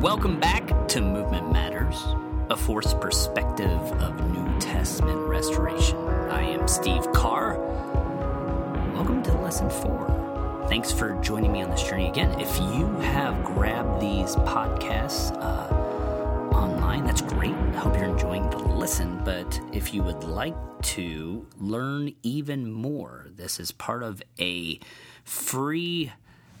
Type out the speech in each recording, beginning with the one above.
Welcome back to Movement Matters, a forced perspective of New Testament restoration. I am Steve Carr. Welcome to lesson four. Thanks for joining me on this journey again. If you have grabbed these podcasts uh, online, that's great. I hope you're enjoying the listen. But if you would like to learn even more, this is part of a free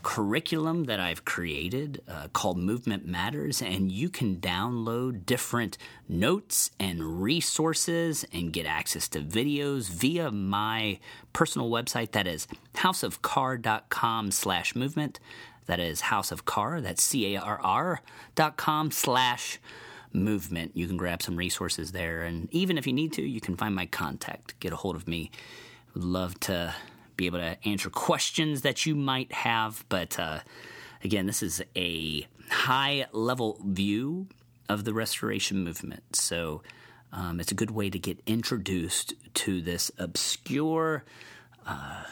curriculum that I've created uh, called Movement Matters, and you can download different notes and resources and get access to videos via my personal website that is houseofcarr.com slash movement. That is House of Carr, that's C-A-R-R dot com slash movement. You can grab some resources there, and even if you need to, you can find my contact. Get a hold of me. Would love to be able to answer questions that you might have. But uh, again, this is a high level view of the restoration movement. So um, it's a good way to get introduced to this obscure. Uh,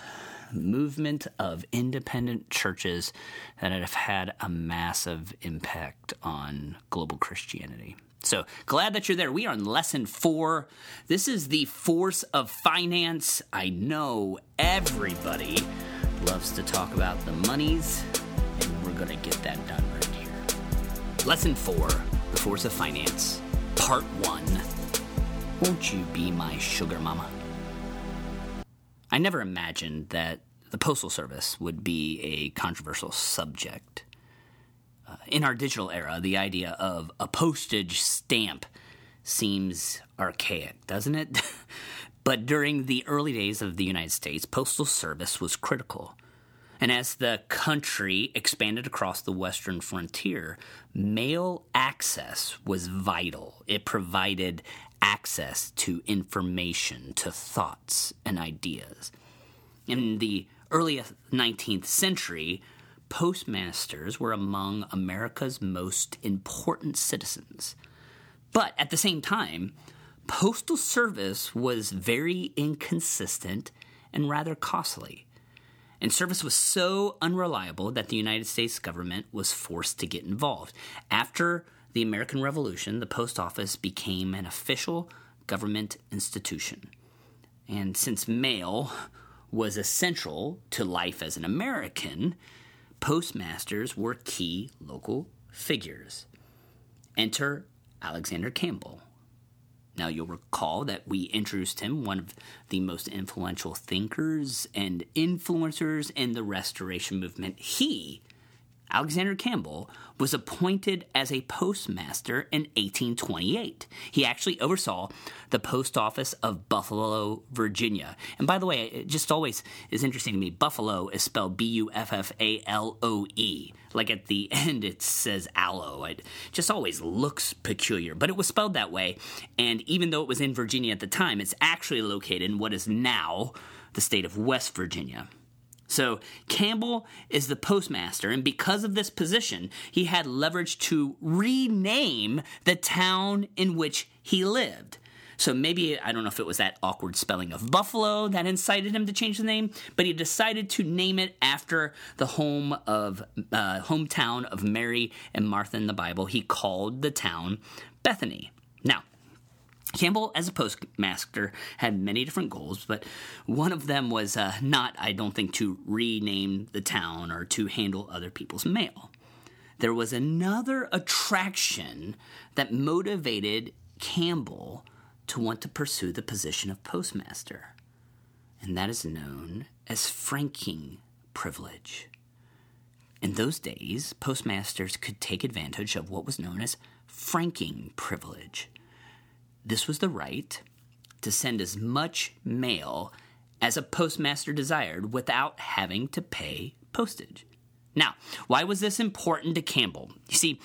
movement of independent churches that have had a massive impact on global Christianity. So glad that you're there. We are in lesson four. This is the force of finance. I know everybody loves to talk about the monies, and we're going to get that done right here. Lesson four The Force of Finance, Part One. Won't you be my sugar mama? I never imagined that the Postal Service would be a controversial subject uh, in our digital era, the idea of a postage stamp seems archaic, doesn't it? but during the early days of the United States, postal service was critical. And as the country expanded across the western frontier, mail access was vital. It provided access to information, to thoughts and ideas. In the early 19th century, postmasters were among America's most important citizens. But at the same time, postal service was very inconsistent and rather costly. And service was so unreliable that the United States government was forced to get involved. After the American Revolution, the post office became an official government institution. And since mail was essential to life as an American, postmasters were key local figures. Enter Alexander Campbell. Now, you'll recall that we introduced him, one of the most influential thinkers and influencers in the Restoration Movement. He Alexander Campbell was appointed as a postmaster in 1828. He actually oversaw the post office of Buffalo, Virginia. And by the way, it just always is interesting to me. Buffalo is spelled B U F F A L O E. Like at the end, it says aloe. It just always looks peculiar, but it was spelled that way. And even though it was in Virginia at the time, it's actually located in what is now the state of West Virginia. So Campbell is the postmaster, and because of this position, he had leverage to rename the town in which he lived. So maybe, I don't know if it was that awkward spelling of Buffalo that incited him to change the name, but he decided to name it after the home of, uh, hometown of Mary and Martha in the Bible. He called the town Bethany. Now, Campbell, as a postmaster, had many different goals, but one of them was uh, not, I don't think, to rename the town or to handle other people's mail. There was another attraction that motivated Campbell to want to pursue the position of postmaster, and that is known as franking privilege. In those days, postmasters could take advantage of what was known as franking privilege. This was the right to send as much mail as a postmaster desired without having to pay postage. Now, why was this important to Campbell? You see,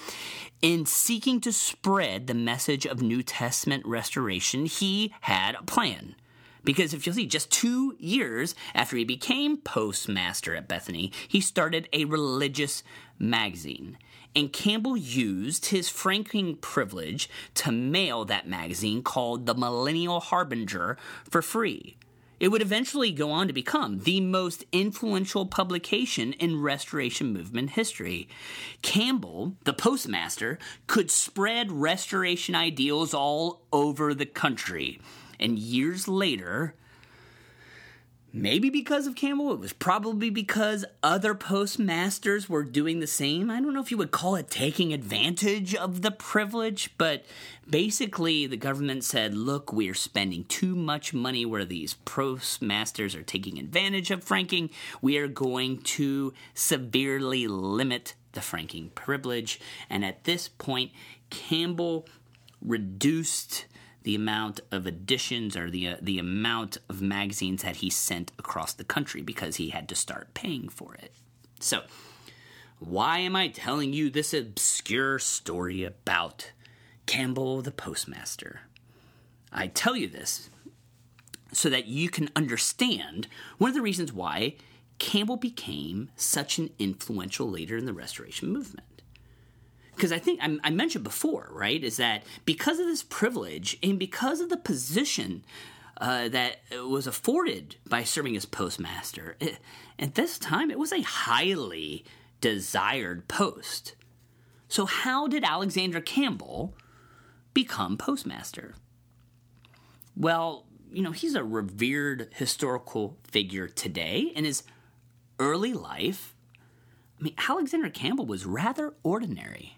in seeking to spread the message of New Testament restoration, he had a plan. Because if you'll see, just two years after he became postmaster at Bethany, he started a religious magazine and Campbell used his franking privilege to mail that magazine called The Millennial Harbinger for free. It would eventually go on to become the most influential publication in Restoration Movement history. Campbell, the postmaster, could spread Restoration ideals all over the country. And years later, Maybe because of Campbell, it was probably because other postmasters were doing the same. I don't know if you would call it taking advantage of the privilege, but basically the government said, look, we're spending too much money where these postmasters are taking advantage of franking. We are going to severely limit the franking privilege. And at this point, Campbell reduced the amount of editions or the uh, the amount of magazines that he sent across the country because he had to start paying for it. So, why am I telling you this obscure story about Campbell the postmaster? I tell you this so that you can understand one of the reasons why Campbell became such an influential leader in the restoration movement because I think I, I, mentioned before, right, is that because of this privilege and because of the position uh, that was afforded by serving as postmaster, it, at this time it was a highly desired post. So, how did Alexander Campbell become postmaster? Well, you know, he's a revered historical figure today. In his early life, I mean, Alexander Campbell was rather ordinary.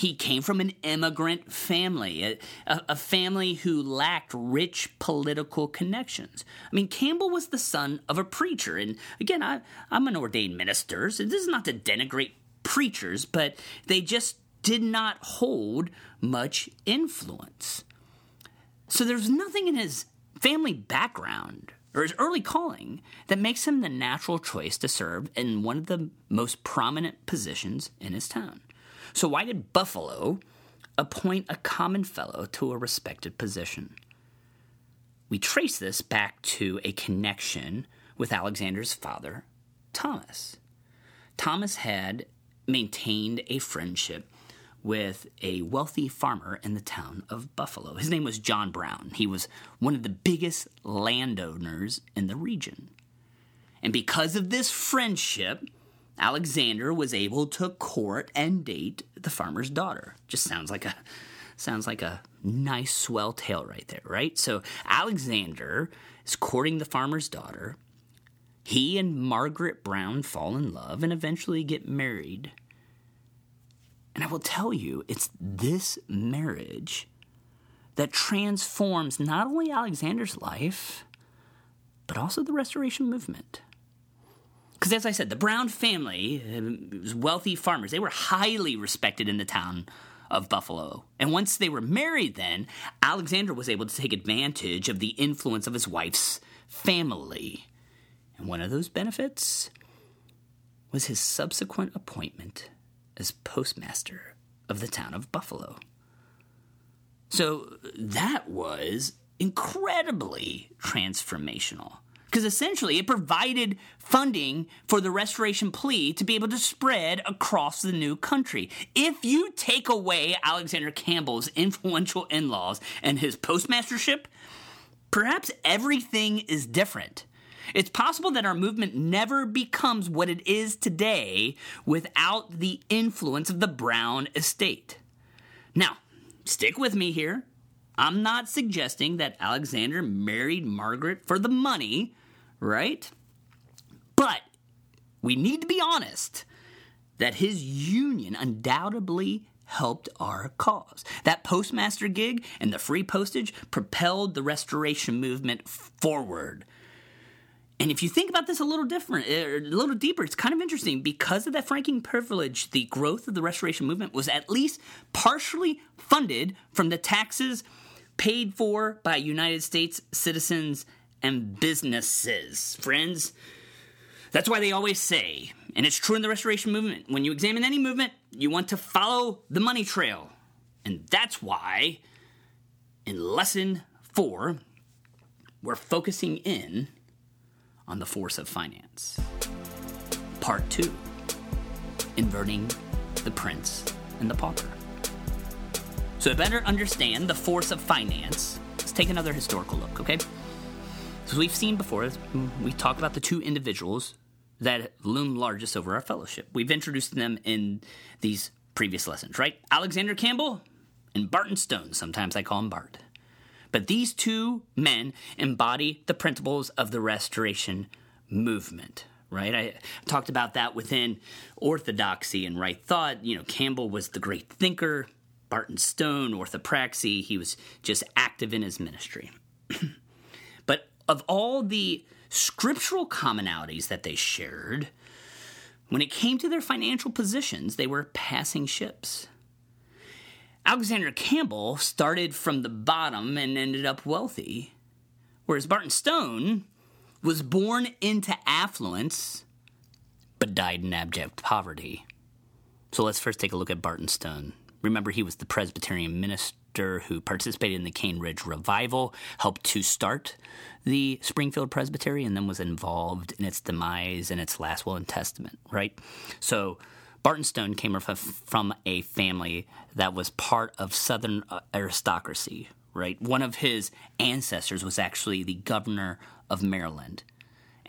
He came from an immigrant family, a, a, family who lacked rich political connections. I mean, Campbell was the son of a preacher. And again, I, I'm an ordained minister, so this is not to denigrate preachers, but they just did not hold much influence. So there's nothing in his family background or his early calling that makes him the natural choice to serve in one of the most prominent positions in his town. So, why did Buffalo appoint a common fellow to a respected position? We trace this back to a connection with Alexander's father, Thomas. Thomas had maintained a friendship with a wealthy farmer in the town of Buffalo. His name was John Brown. He was one of the biggest landowners in the region. And because of this friendship, Alexander was able to court and date the farmer's daughter. Just sounds like a sounds like a nice swell tale right there, right? So Alexander is courting the farmer's daughter. He and Margaret Brown fall in love and eventually get married. And I will tell you, it's this marriage that transforms not only Alexander's life, but also the restoration movement. Because as I said, the Brown family uh, was wealthy farmers. They were highly respected in the town of Buffalo. And once they were married, then, Alexander was able to take advantage of the influence of his wife's family. And one of those benefits was his subsequent appointment as postmaster of the town of Buffalo. So that was incredibly transformational because essentially it provided funding for the restoration plea to be able to spread across the new country. If you take away Alexander Campbell's influential in laws and his postmastership, perhaps everything is different. It's possible that our movement never becomes what it is today without the influence of the Brown estate. Now, stick with me here. I'm not suggesting that Alexander married Margaret for the money right? But we need to be honest that his union undoubtedly helped our cause. That postmaster gig and the free postage propelled the restoration movement forward. And if you think about this a little different, er, a little deeper, it's kind of interesting. Because of that franking privilege, the growth of the restoration movement was at least partially funded from the taxes paid for by United States citizens and businesses. Friends, that's why they always say, and it's true in the restoration movement, when you examine any movement, you want to follow the money trail. And that's why in lesson four, we're focusing in on the force of finance. Part two inverting the prince and the pauper. So, to better understand the force of finance, let's take another historical look, okay? As we've seen before, we talk about the two individuals that loom largest over our fellowship. We've introduced them in these previous lessons, right? Alexander Campbell and Barton Stone. Sometimes I call him Bart. But these two men embody the principles of the Restoration movement, right? I talked about that within orthodoxy and right thought. You know, Campbell was the great thinker, Barton Stone, orthopraxy. He was just active in his ministry. of all the scriptural commonalities that they shared, when it came to their financial positions, they were passing ships. Alexander Campbell started from the bottom and ended up wealthy, whereas Barton Stone was born into affluence but died in abject poverty. So let's first take a look at Barton Stone. Remember, he was the Presbyterian minister who participated in the Cane Ridge revival, helped to start the Springfield Presbytery, and then was involved in its demise and its last will and testament, right? So Barton Stone came from a family that was part of Southern uh, aristocracy, right? One of his ancestors was actually the governor of Maryland.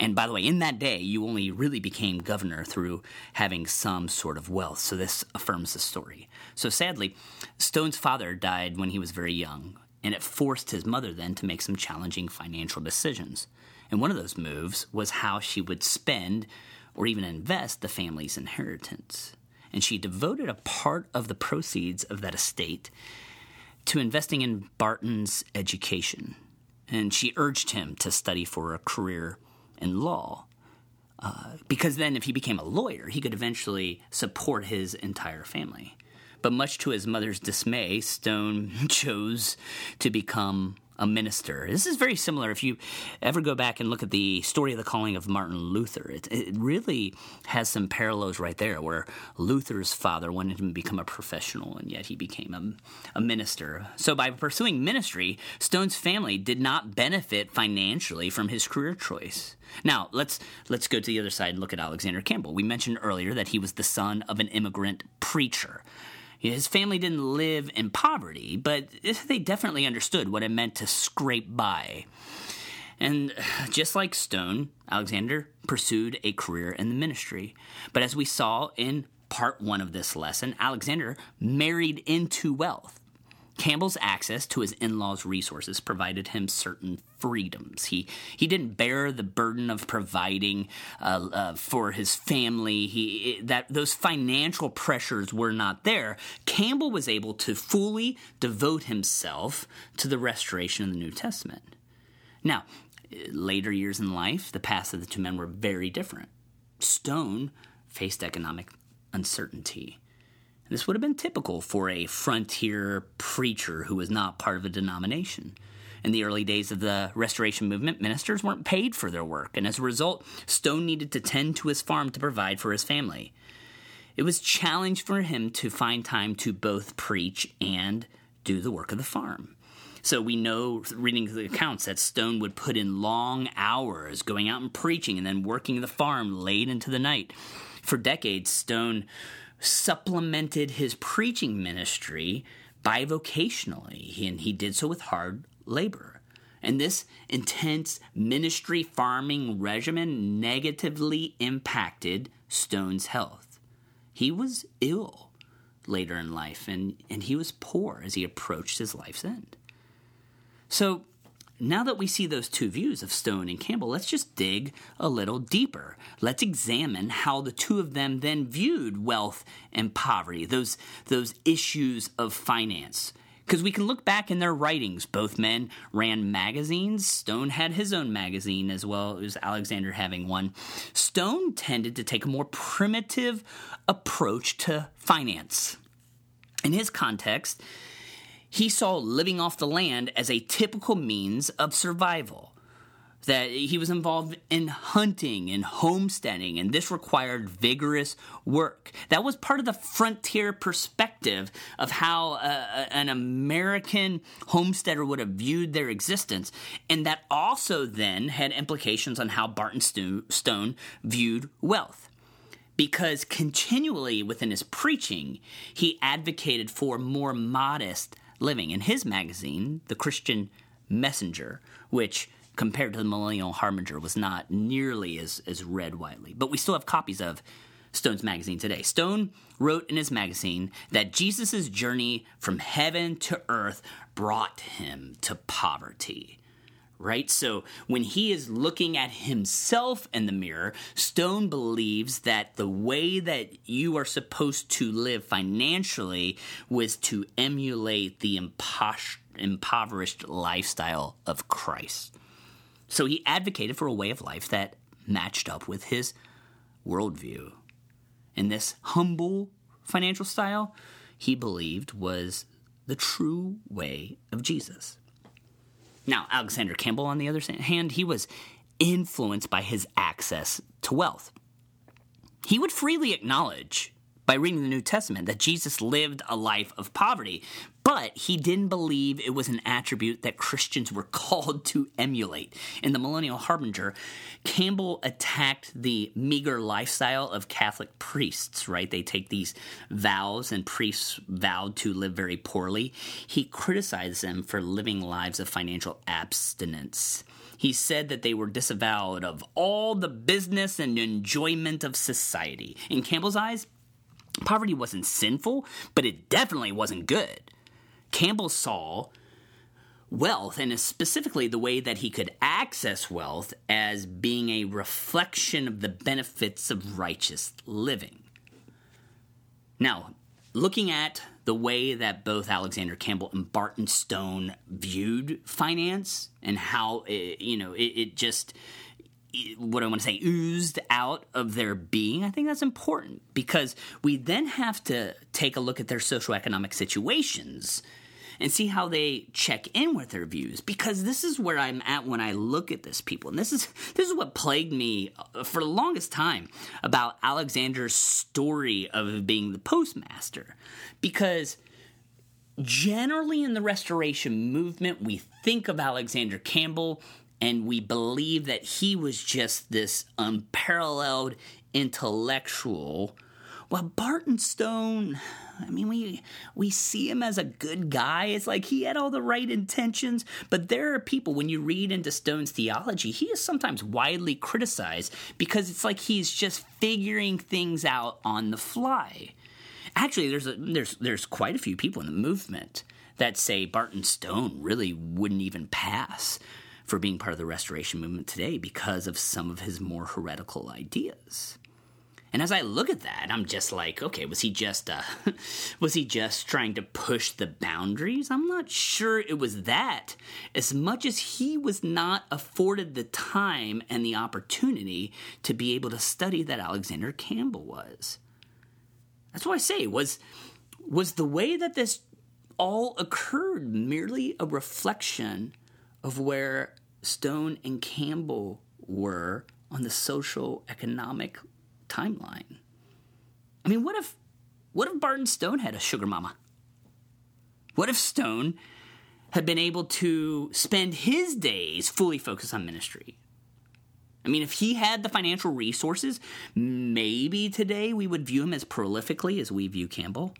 And by the way, in that day, you only really became governor through having some sort of wealth. So this affirms the story. So sadly, Stone's father died when he was very young, and it forced his mother then to make some challenging financial decisions. And one of those moves was how she would spend or even invest the family's inheritance. And she devoted a part of the proceeds of that estate to investing in Barton's education. And she urged him to study for a career in law. Uh, because then, if he became a lawyer, he could eventually support his entire family. But much to his mother's dismay, Stone chose to become a minister. This is very similar. If you ever go back and look at the story of the calling of Martin Luther, it, it really has some parallels right there where Luther's father wanted him to become a professional and yet he became a, a minister. So by pursuing ministry, Stone's family did not benefit financially from his career choice. Now, let's let's go to the other side and look at Alexander Campbell. We mentioned earlier that he was the son of an immigrant preacher. His family didn't live in poverty, but they definitely understood what it meant to scrape by. And just like Stone, Alexander pursued a career in the ministry. But as we saw in part one of this lesson, Alexander married into wealth. Campbell's access to his in-laws' resources provided him certain freedoms. He he didn't bear the burden of providing uh, uh, for his family. He that those financial pressures were not there. Campbell was able to fully devote himself to the restoration of the New Testament. Now, later years in life, the paths of the two men were very different. Stone faced economic uncertainty. This would have been typical for a frontier preacher who was not part of a denomination. In the early days of the Restoration movement, ministers weren't paid for their work, and as a result, Stone needed to tend to his farm to provide for his family. It was challenging for him to find time to both preach and do the work of the farm. So we know, reading the accounts, that Stone would put in long hours going out and preaching and then working the farm late into the night. For decades, Stone supplemented his preaching ministry bivocationally, and he did so with hard labor. And this intense ministry farming regimen negatively impacted Stone's health. He was ill later in life, and, and he was poor as he approached his life's end. So, now that we see those two views of Stone and Campbell, let's just dig a little deeper. Let's examine how the two of them then viewed wealth and poverty, those, those issues of finance. Because we can look back in their writings. Both men ran magazines. Stone had his own magazine as well as Alexander having one. Stone tended to take a more primitive approach to finance. In his context, he saw living off the land as a typical means of survival. That he was involved in hunting and homesteading, and this required vigorous work. That was part of the frontier perspective of how uh, an American homesteader would have viewed their existence, and that also then had implications on how Barton Stone viewed wealth because continually within his preaching, he advocated for more modest living. In his magazine, The Christian Messenger, which compared to the Millennial Harbinger, was not nearly as, as read widely. But we still have copies of Stone's magazine today. Stone wrote in his magazine that Jesus' journey from heaven to earth brought him to poverty right? So when he is looking at himself in the mirror, Stone believes that the way that you are supposed to live financially was to emulate the impoverished lifestyle of Christ. So he advocated for a way of life that matched up with his worldview. And this humble financial style, he believed, was the true way of Jesus. Now, Alexander Campbell, on the other hand, he was influenced by his access to wealth. He would freely acknowledge by reading the New Testament that Jesus lived a life of poverty, but he didn't believe it was an attribute that Christians were called to emulate. In the Millennial Harbinger, Campbell attacked the meager lifestyle of Catholic priests, right? They take these vows, and priests vowed to live very poorly. He criticized them for living lives of financial abstinence. He said that they were disavowed of all the business and enjoyment of society. In Campbell's eyes, Poverty wasn't sinful, but it definitely wasn't good. Campbell saw wealth, and specifically the way that he could access wealth, as being a reflection of the benefits of righteous living. Now, looking at the way that both Alexander Campbell and Barton Stone viewed finance and how it, you know it, it just what I want to say, oozed out of their being, I think that's important because we then have to take a look at their socioeconomic situations and see how they check in with their views because this is where I'm at when I look at this people and this is this is what plagued me uh, for the longest time about Alexander's story of being the postmaster because generally in the restoration movement we think of Alexander Campbell and we believe that he was just this unparalleled intellectual. While Barton Stone, I mean, we we see him as a good guy. It's like he had all the right intentions, but there are people when you read into Stone's theology, he is sometimes widely criticized because it's like he's just figuring things out on the fly. Actually, there's a, there's there's quite a few people in the movement that say Barton Stone really wouldn't even pass for being part of the restoration movement today because of some of his more heretical ideas. And as I look at that, I'm just like, okay, was he just uh, was he just trying to push the boundaries? I'm not sure it was that. As much as he was not afforded the time and the opportunity to be able to study that Alexander Campbell was. That's why I say was was the way that this all occurred merely a reflection of where Stone and Campbell were on the social economic timeline. I mean, what if what if Barton Stone had a sugar mama? What if Stone had been able to spend his days fully focused on ministry? I mean, if he had the financial resources, maybe today we would view him as prolifically as we view Campbell.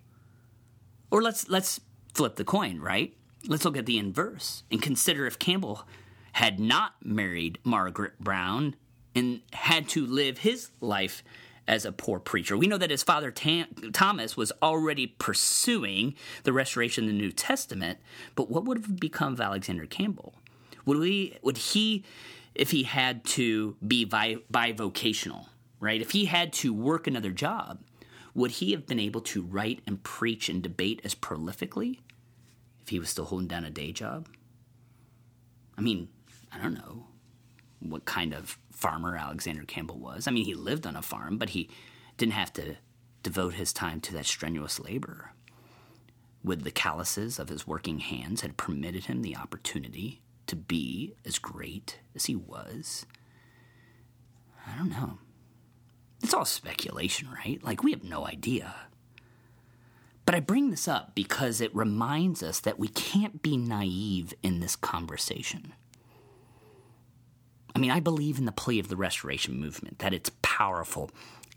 Or let's let's flip the coin, right? Let's look at the inverse and consider if Campbell had not married Margaret Brown and had to live his life as a poor preacher. We know that his father Thomas was already pursuing the restoration of the New Testament, but what would have become of Alexander Campbell? Would we would he if he had to be bi- bivocational, right? If he had to work another job, would he have been able to write and preach and debate as prolifically if he was still holding down a day job? I mean, I don't know what kind of farmer Alexander Campbell was. I mean, he lived on a farm, but he didn't have to devote his time to that strenuous labor. Would the calluses of his working hands had permitted him the opportunity to be as great as he was? I don't know. It's all speculation, right? Like, we have no idea. But I bring this up because it reminds us that we can't be naive in this conversation. I mean, I believe in the plea of the restoration movement, that it's powerful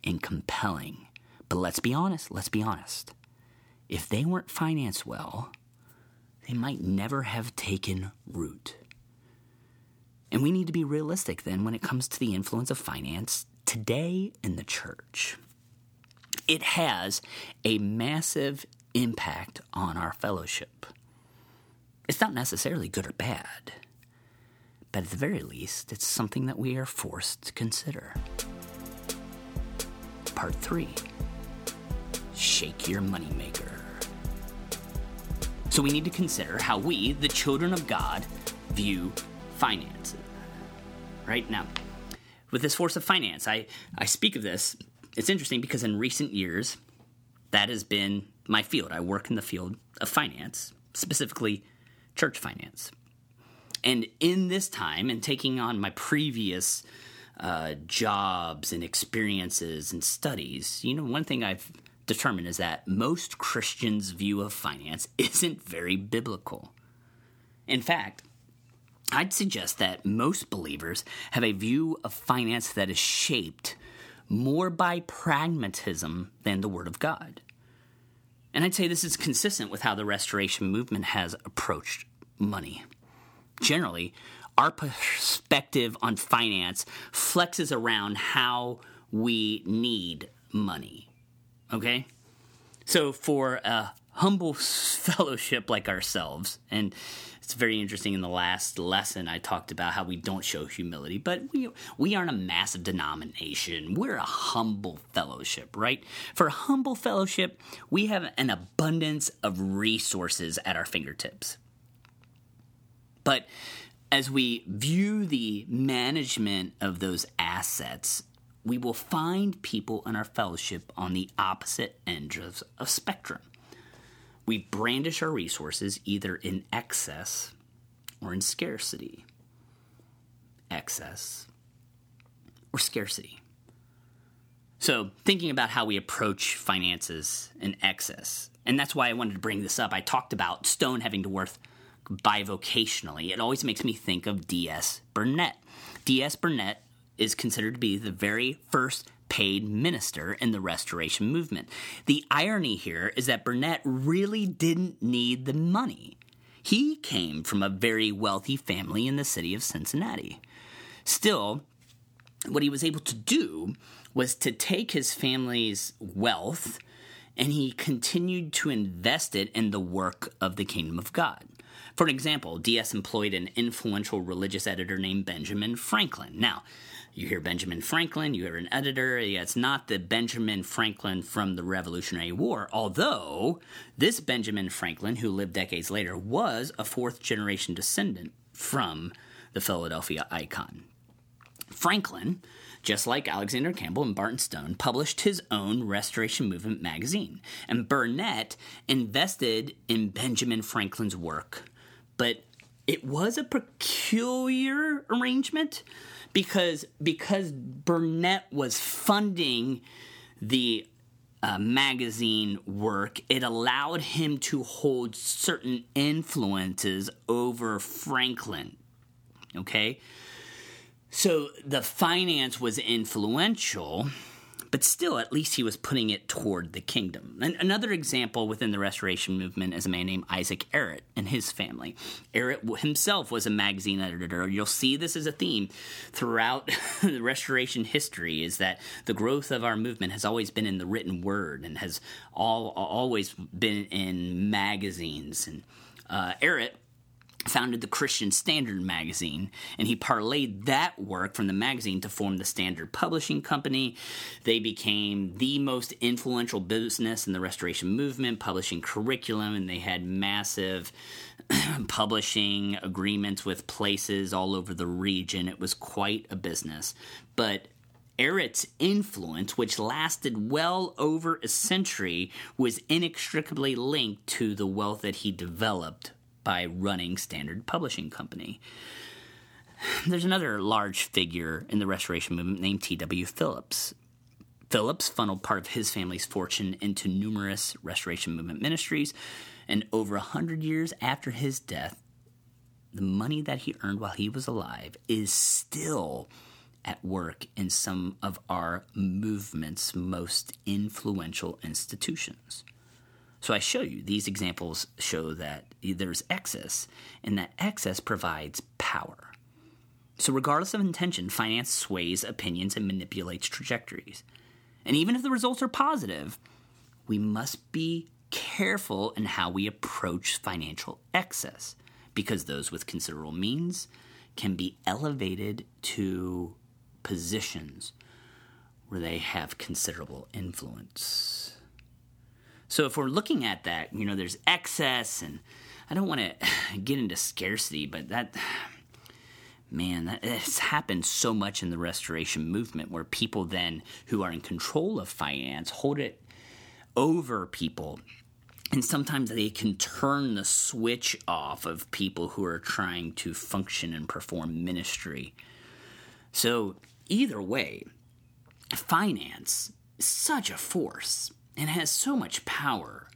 and compelling. But let's be honest, let's be honest. If they weren't financed well, they might never have taken root. And we need to be realistic then when it comes to the influence of finance today in the church. It has a massive impact on our fellowship. It's not necessarily good or bad, but at the very least, it's something that we are forced to consider. Part 3 Shake Your Moneymaker. So we need to consider how we, the children of God, view finances. Right now, with this force of finance, I, I speak of this. It's interesting because in recent years, that has been my field. I work in the field of finance, specifically church finance. And in this time, and taking on my previous uh, jobs and experiences and studies, you know, one thing I've determined is that most Christians' view of finance isn't very biblical. In fact, I'd suggest that most believers have a view of finance that is shaped more by pragmatism than the Word of God. And I'd say this is consistent with how the Restoration movement has approached money. Generally, our perspective on finance flexes around how we need money. Okay? So, for a humble fellowship like ourselves, and it's very interesting in the last lesson I talked about how we don't show humility, but we we aren't a massive denomination. We're a humble fellowship, right? For humble fellowship, we have an abundance of resources at our fingertips. But as we view the management of those assets, we will find people in our fellowship on the opposite ends of a spectrum. We brandish our resources either in excess or in scarcity. Excess or scarcity. So, thinking about how we approach finances in excess, and that's why I wanted to bring this up. I talked about Stone having to work bivocationally. It always makes me think of D.S. Burnet. D.S. Burnet is considered to be the very first paid minister in the Restoration movement. The irony here is that Burnet really didn't need the money. He came from a very wealthy family in the city of Cincinnati. Still, what he was able to do was to take his family's wealth and he continued to invest it in the work of the kingdom of God. For example, DS employed an influential religious editor named Benjamin Franklin. Now, you hear Benjamin Franklin, you hear an editor. It's not the Benjamin Franklin from the Revolutionary War, although this Benjamin Franklin, who lived decades later, was a fourth generation descendant from the Philadelphia icon. Franklin, just like Alexander Campbell and Barton Stone, published his own Restoration Movement magazine, and Burnet invested in Benjamin Franklin's work. But it was a peculiar arrangement because because Burnet was funding the uh, magazine work, it allowed him to hold certain influences over Franklin. Okay? So the finance was influential, but still, at least he was putting it toward the kingdom. And another example within the Restoration movement is a man named Isaac Errett and his family. Errett himself was a magazine editor. You'll see this as a theme throughout the Restoration history is that the growth of our movement has always been in the written word and has all always been in magazines. And uh, Errett founded the Christian Standard magazine, and he parlayed that work from the magazine to form the Standard Publishing Company. They became the most influential business in the Restoration movement, publishing curriculum, and they had massive publishing agreements with places all over the region. It was quite a business. But Errett's influence, which lasted well over a century, was inextricably linked to the wealth that he developed by running Standard Publishing Company. There's another large figure in the Restoration movement named T.W. Phillips. Phillips funneled part of his family's fortune into numerous Restoration Movement ministries, and over a hundred years after his death, the money that he earned while he was alive is still at work in some of our movement's most influential institutions. So I show you these examples show that there's excess, and that excess provides power. So, regardless of intention, finance sways opinions and manipulates trajectories. And even if the results are positive, we must be careful in how we approach financial excess because those with considerable means can be elevated to positions where they have considerable influence. So if we're looking at that, you know, there's excess, and I don't want to get into scarcity, but that, man, that, it's happened so much in the restoration movement where people then who are in control of finance hold it over people. And sometimes they can turn the switch off of people who are trying to function and perform ministry. So, either way, finance is such a force and has so much power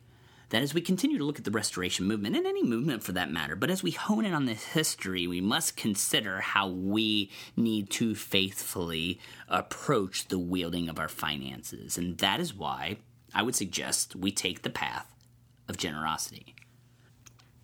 that as we continue to look at the restoration movement, and any movement for that matter, but as we hone in on this history, we must consider how we need to faithfully approach the wielding of our finances. And that is why I would suggest we take the path of generosity.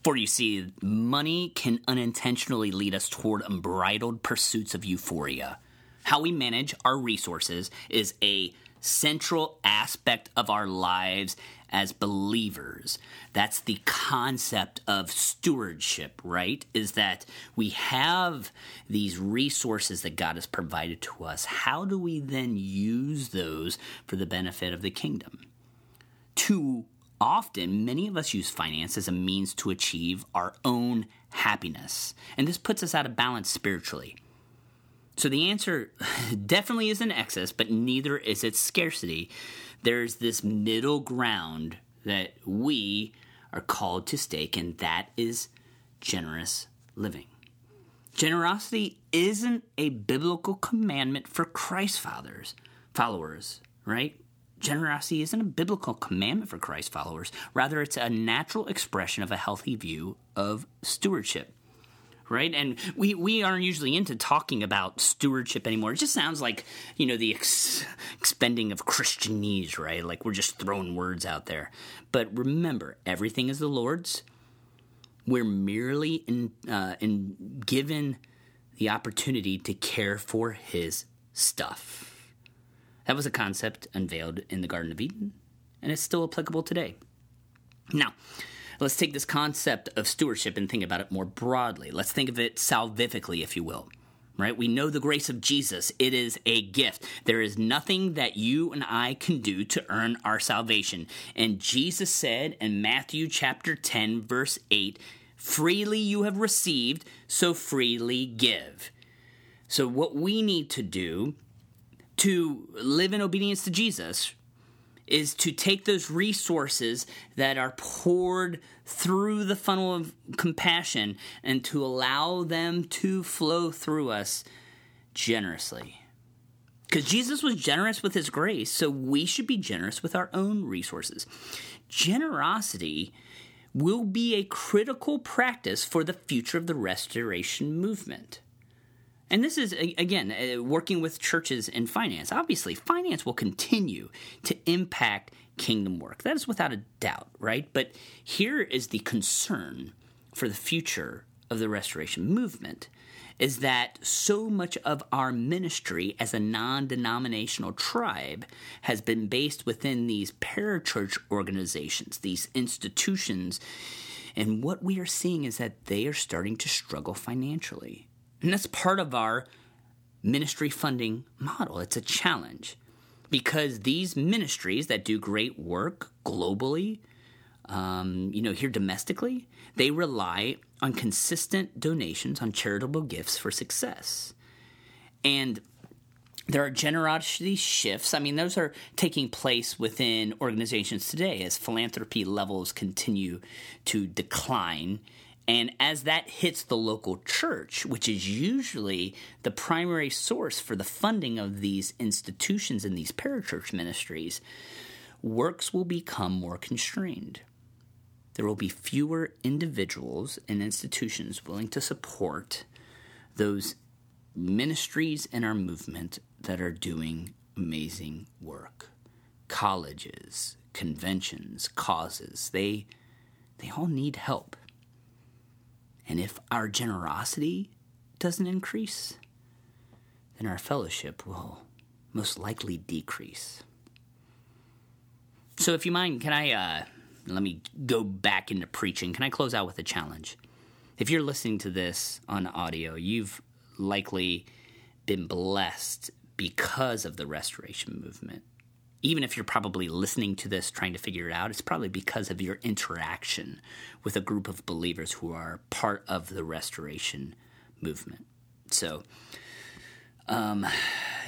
For you see, money can unintentionally lead us toward unbridled pursuits of euphoria. How we manage our resources is a central aspect of our lives as believers. That's the concept of stewardship, right? Is that we have these resources that God has provided to us. How do we then use those for the benefit of the kingdom? Too often, many of us use finance as a means to achieve our own happiness, and this puts us out of balance spiritually. So the answer definitely isn't excess, but neither is it scarcity. There's this middle ground that we are called to stake, and that is generous living. Generosity isn't a biblical commandment for Christ fathers, followers, right? Generosity isn't a biblical commandment for Christ followers. Rather, it's a natural expression of a healthy view of stewardship right? And we, we aren't usually into talking about stewardship anymore. It just sounds like, you know, the ex- expending of Christianese, right? Like we're just throwing words out there. But remember, everything is the Lord's. We're merely in, uh, in given the opportunity to care for His stuff. That was a concept unveiled in the Garden of Eden, and it's still applicable today. Now, Let's take this concept of stewardship and think about it more broadly. Let's think of it salvifically, if you will. Right? We know the grace of Jesus. It is a gift. There is nothing that you and I can do to earn our salvation. And Jesus said in Matthew chapter 10, verse 8, freely you have received, so freely give. So, what we need to do to live in obedience to Jesus, is to take those resources that are poured through the funnel of compassion and to allow them to flow through us generously. Because Jesus was generous with his grace, so we should be generous with our own resources. Generosity will be a critical practice for the future of the restoration movement. And this is, again, uh, working with churches and finance. Obviously, finance will continue to impact kingdom work. That is without a doubt, right? But here is the concern for the future of the restoration movement is that so much of our ministry as a non denominational tribe has been based within these parachurch organizations, these institutions. And what we are seeing is that they are starting to struggle financially. And that's part of our ministry funding model. It's a challenge because these ministries that do great work globally, um, you know, here domestically, they rely on consistent donations, on charitable gifts for success. And there are generosity shifts. I mean, those are taking place within organizations today as philanthropy levels continue to decline and as that hits the local church, which is usually the primary source for the funding of these institutions and these parachurch ministries, works will become more constrained. There will be fewer individuals and institutions willing to support those ministries in our movement that are doing amazing work. Colleges, conventions, causes, they, they all need help. And if our generosity doesn't increase, then our fellowship will most likely decrease. So, if you mind, can I uh, let me go back into preaching? Can I close out with a challenge? If you're listening to this on audio, you've likely been blessed because of the restoration movement. Even if you're probably listening to this trying to figure it out, it's probably because of your interaction with a group of believers who are part of the restoration movement. So, um,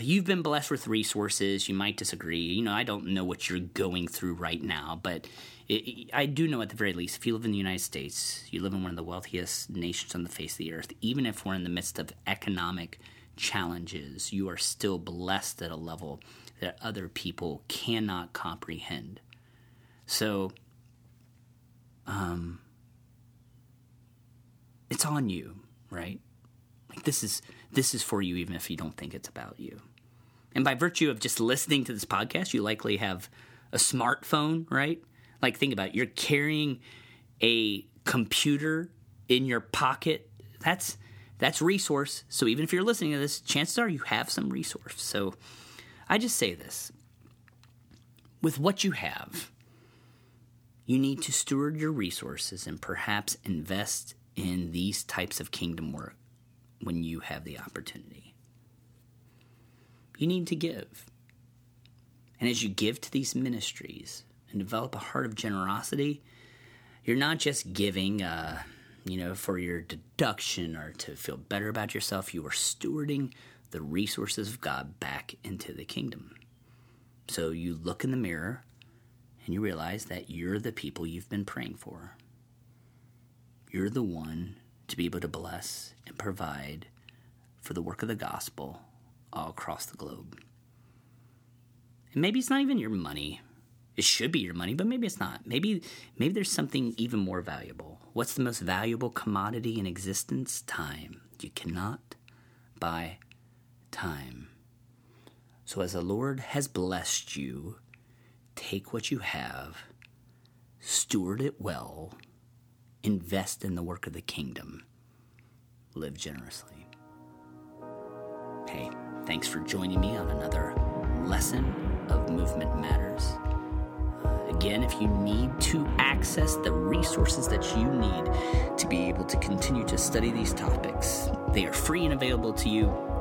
you've been blessed with resources. You might disagree. You know, I don't know what you're going through right now, but it, I do know at the very least, if you live in the United States, you live in one of the wealthiest nations on the face of the earth, even if we're in the midst of economic challenges, you are still blessed at a level that other people cannot comprehend. So, um, it's on you, right? Like this is this is for you, even if you don't think it's about you. And by virtue of just listening to this podcast, you likely have a smartphone, right? Like think about it. You're carrying a computer in your pocket. That's that's resource. So even if you're listening to this, chances are you have some resource. So I just say this. With what you have, you need to steward your resources and perhaps invest in these types of kingdom work when you have the opportunity. You need to give. And as you give to these ministries and develop a heart of generosity, you're not just giving, uh, you know, for your deduction or to feel better about yourself. You are stewarding the resources of God back into the kingdom. So you look in the mirror and you realize that you're the people you've been praying for. You're the one to be able to bless and provide for the work of the gospel all across the globe. And maybe it's not even your money. It should be your money, but maybe it's not. Maybe maybe there's something even more valuable. What's the most valuable commodity in existence? Time. You cannot buy time. So as the Lord has blessed you, take what you have, steward it well, invest in the work of the kingdom, live generously. Hey, thanks for joining me on another lesson of Movement Matters. Uh, again, if you need to access the resources that you need to be able to continue to study these topics, they are free and available to you.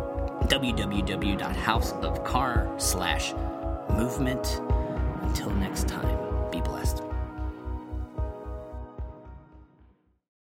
www.houseofcarr slash movement. Until next time, be blessed.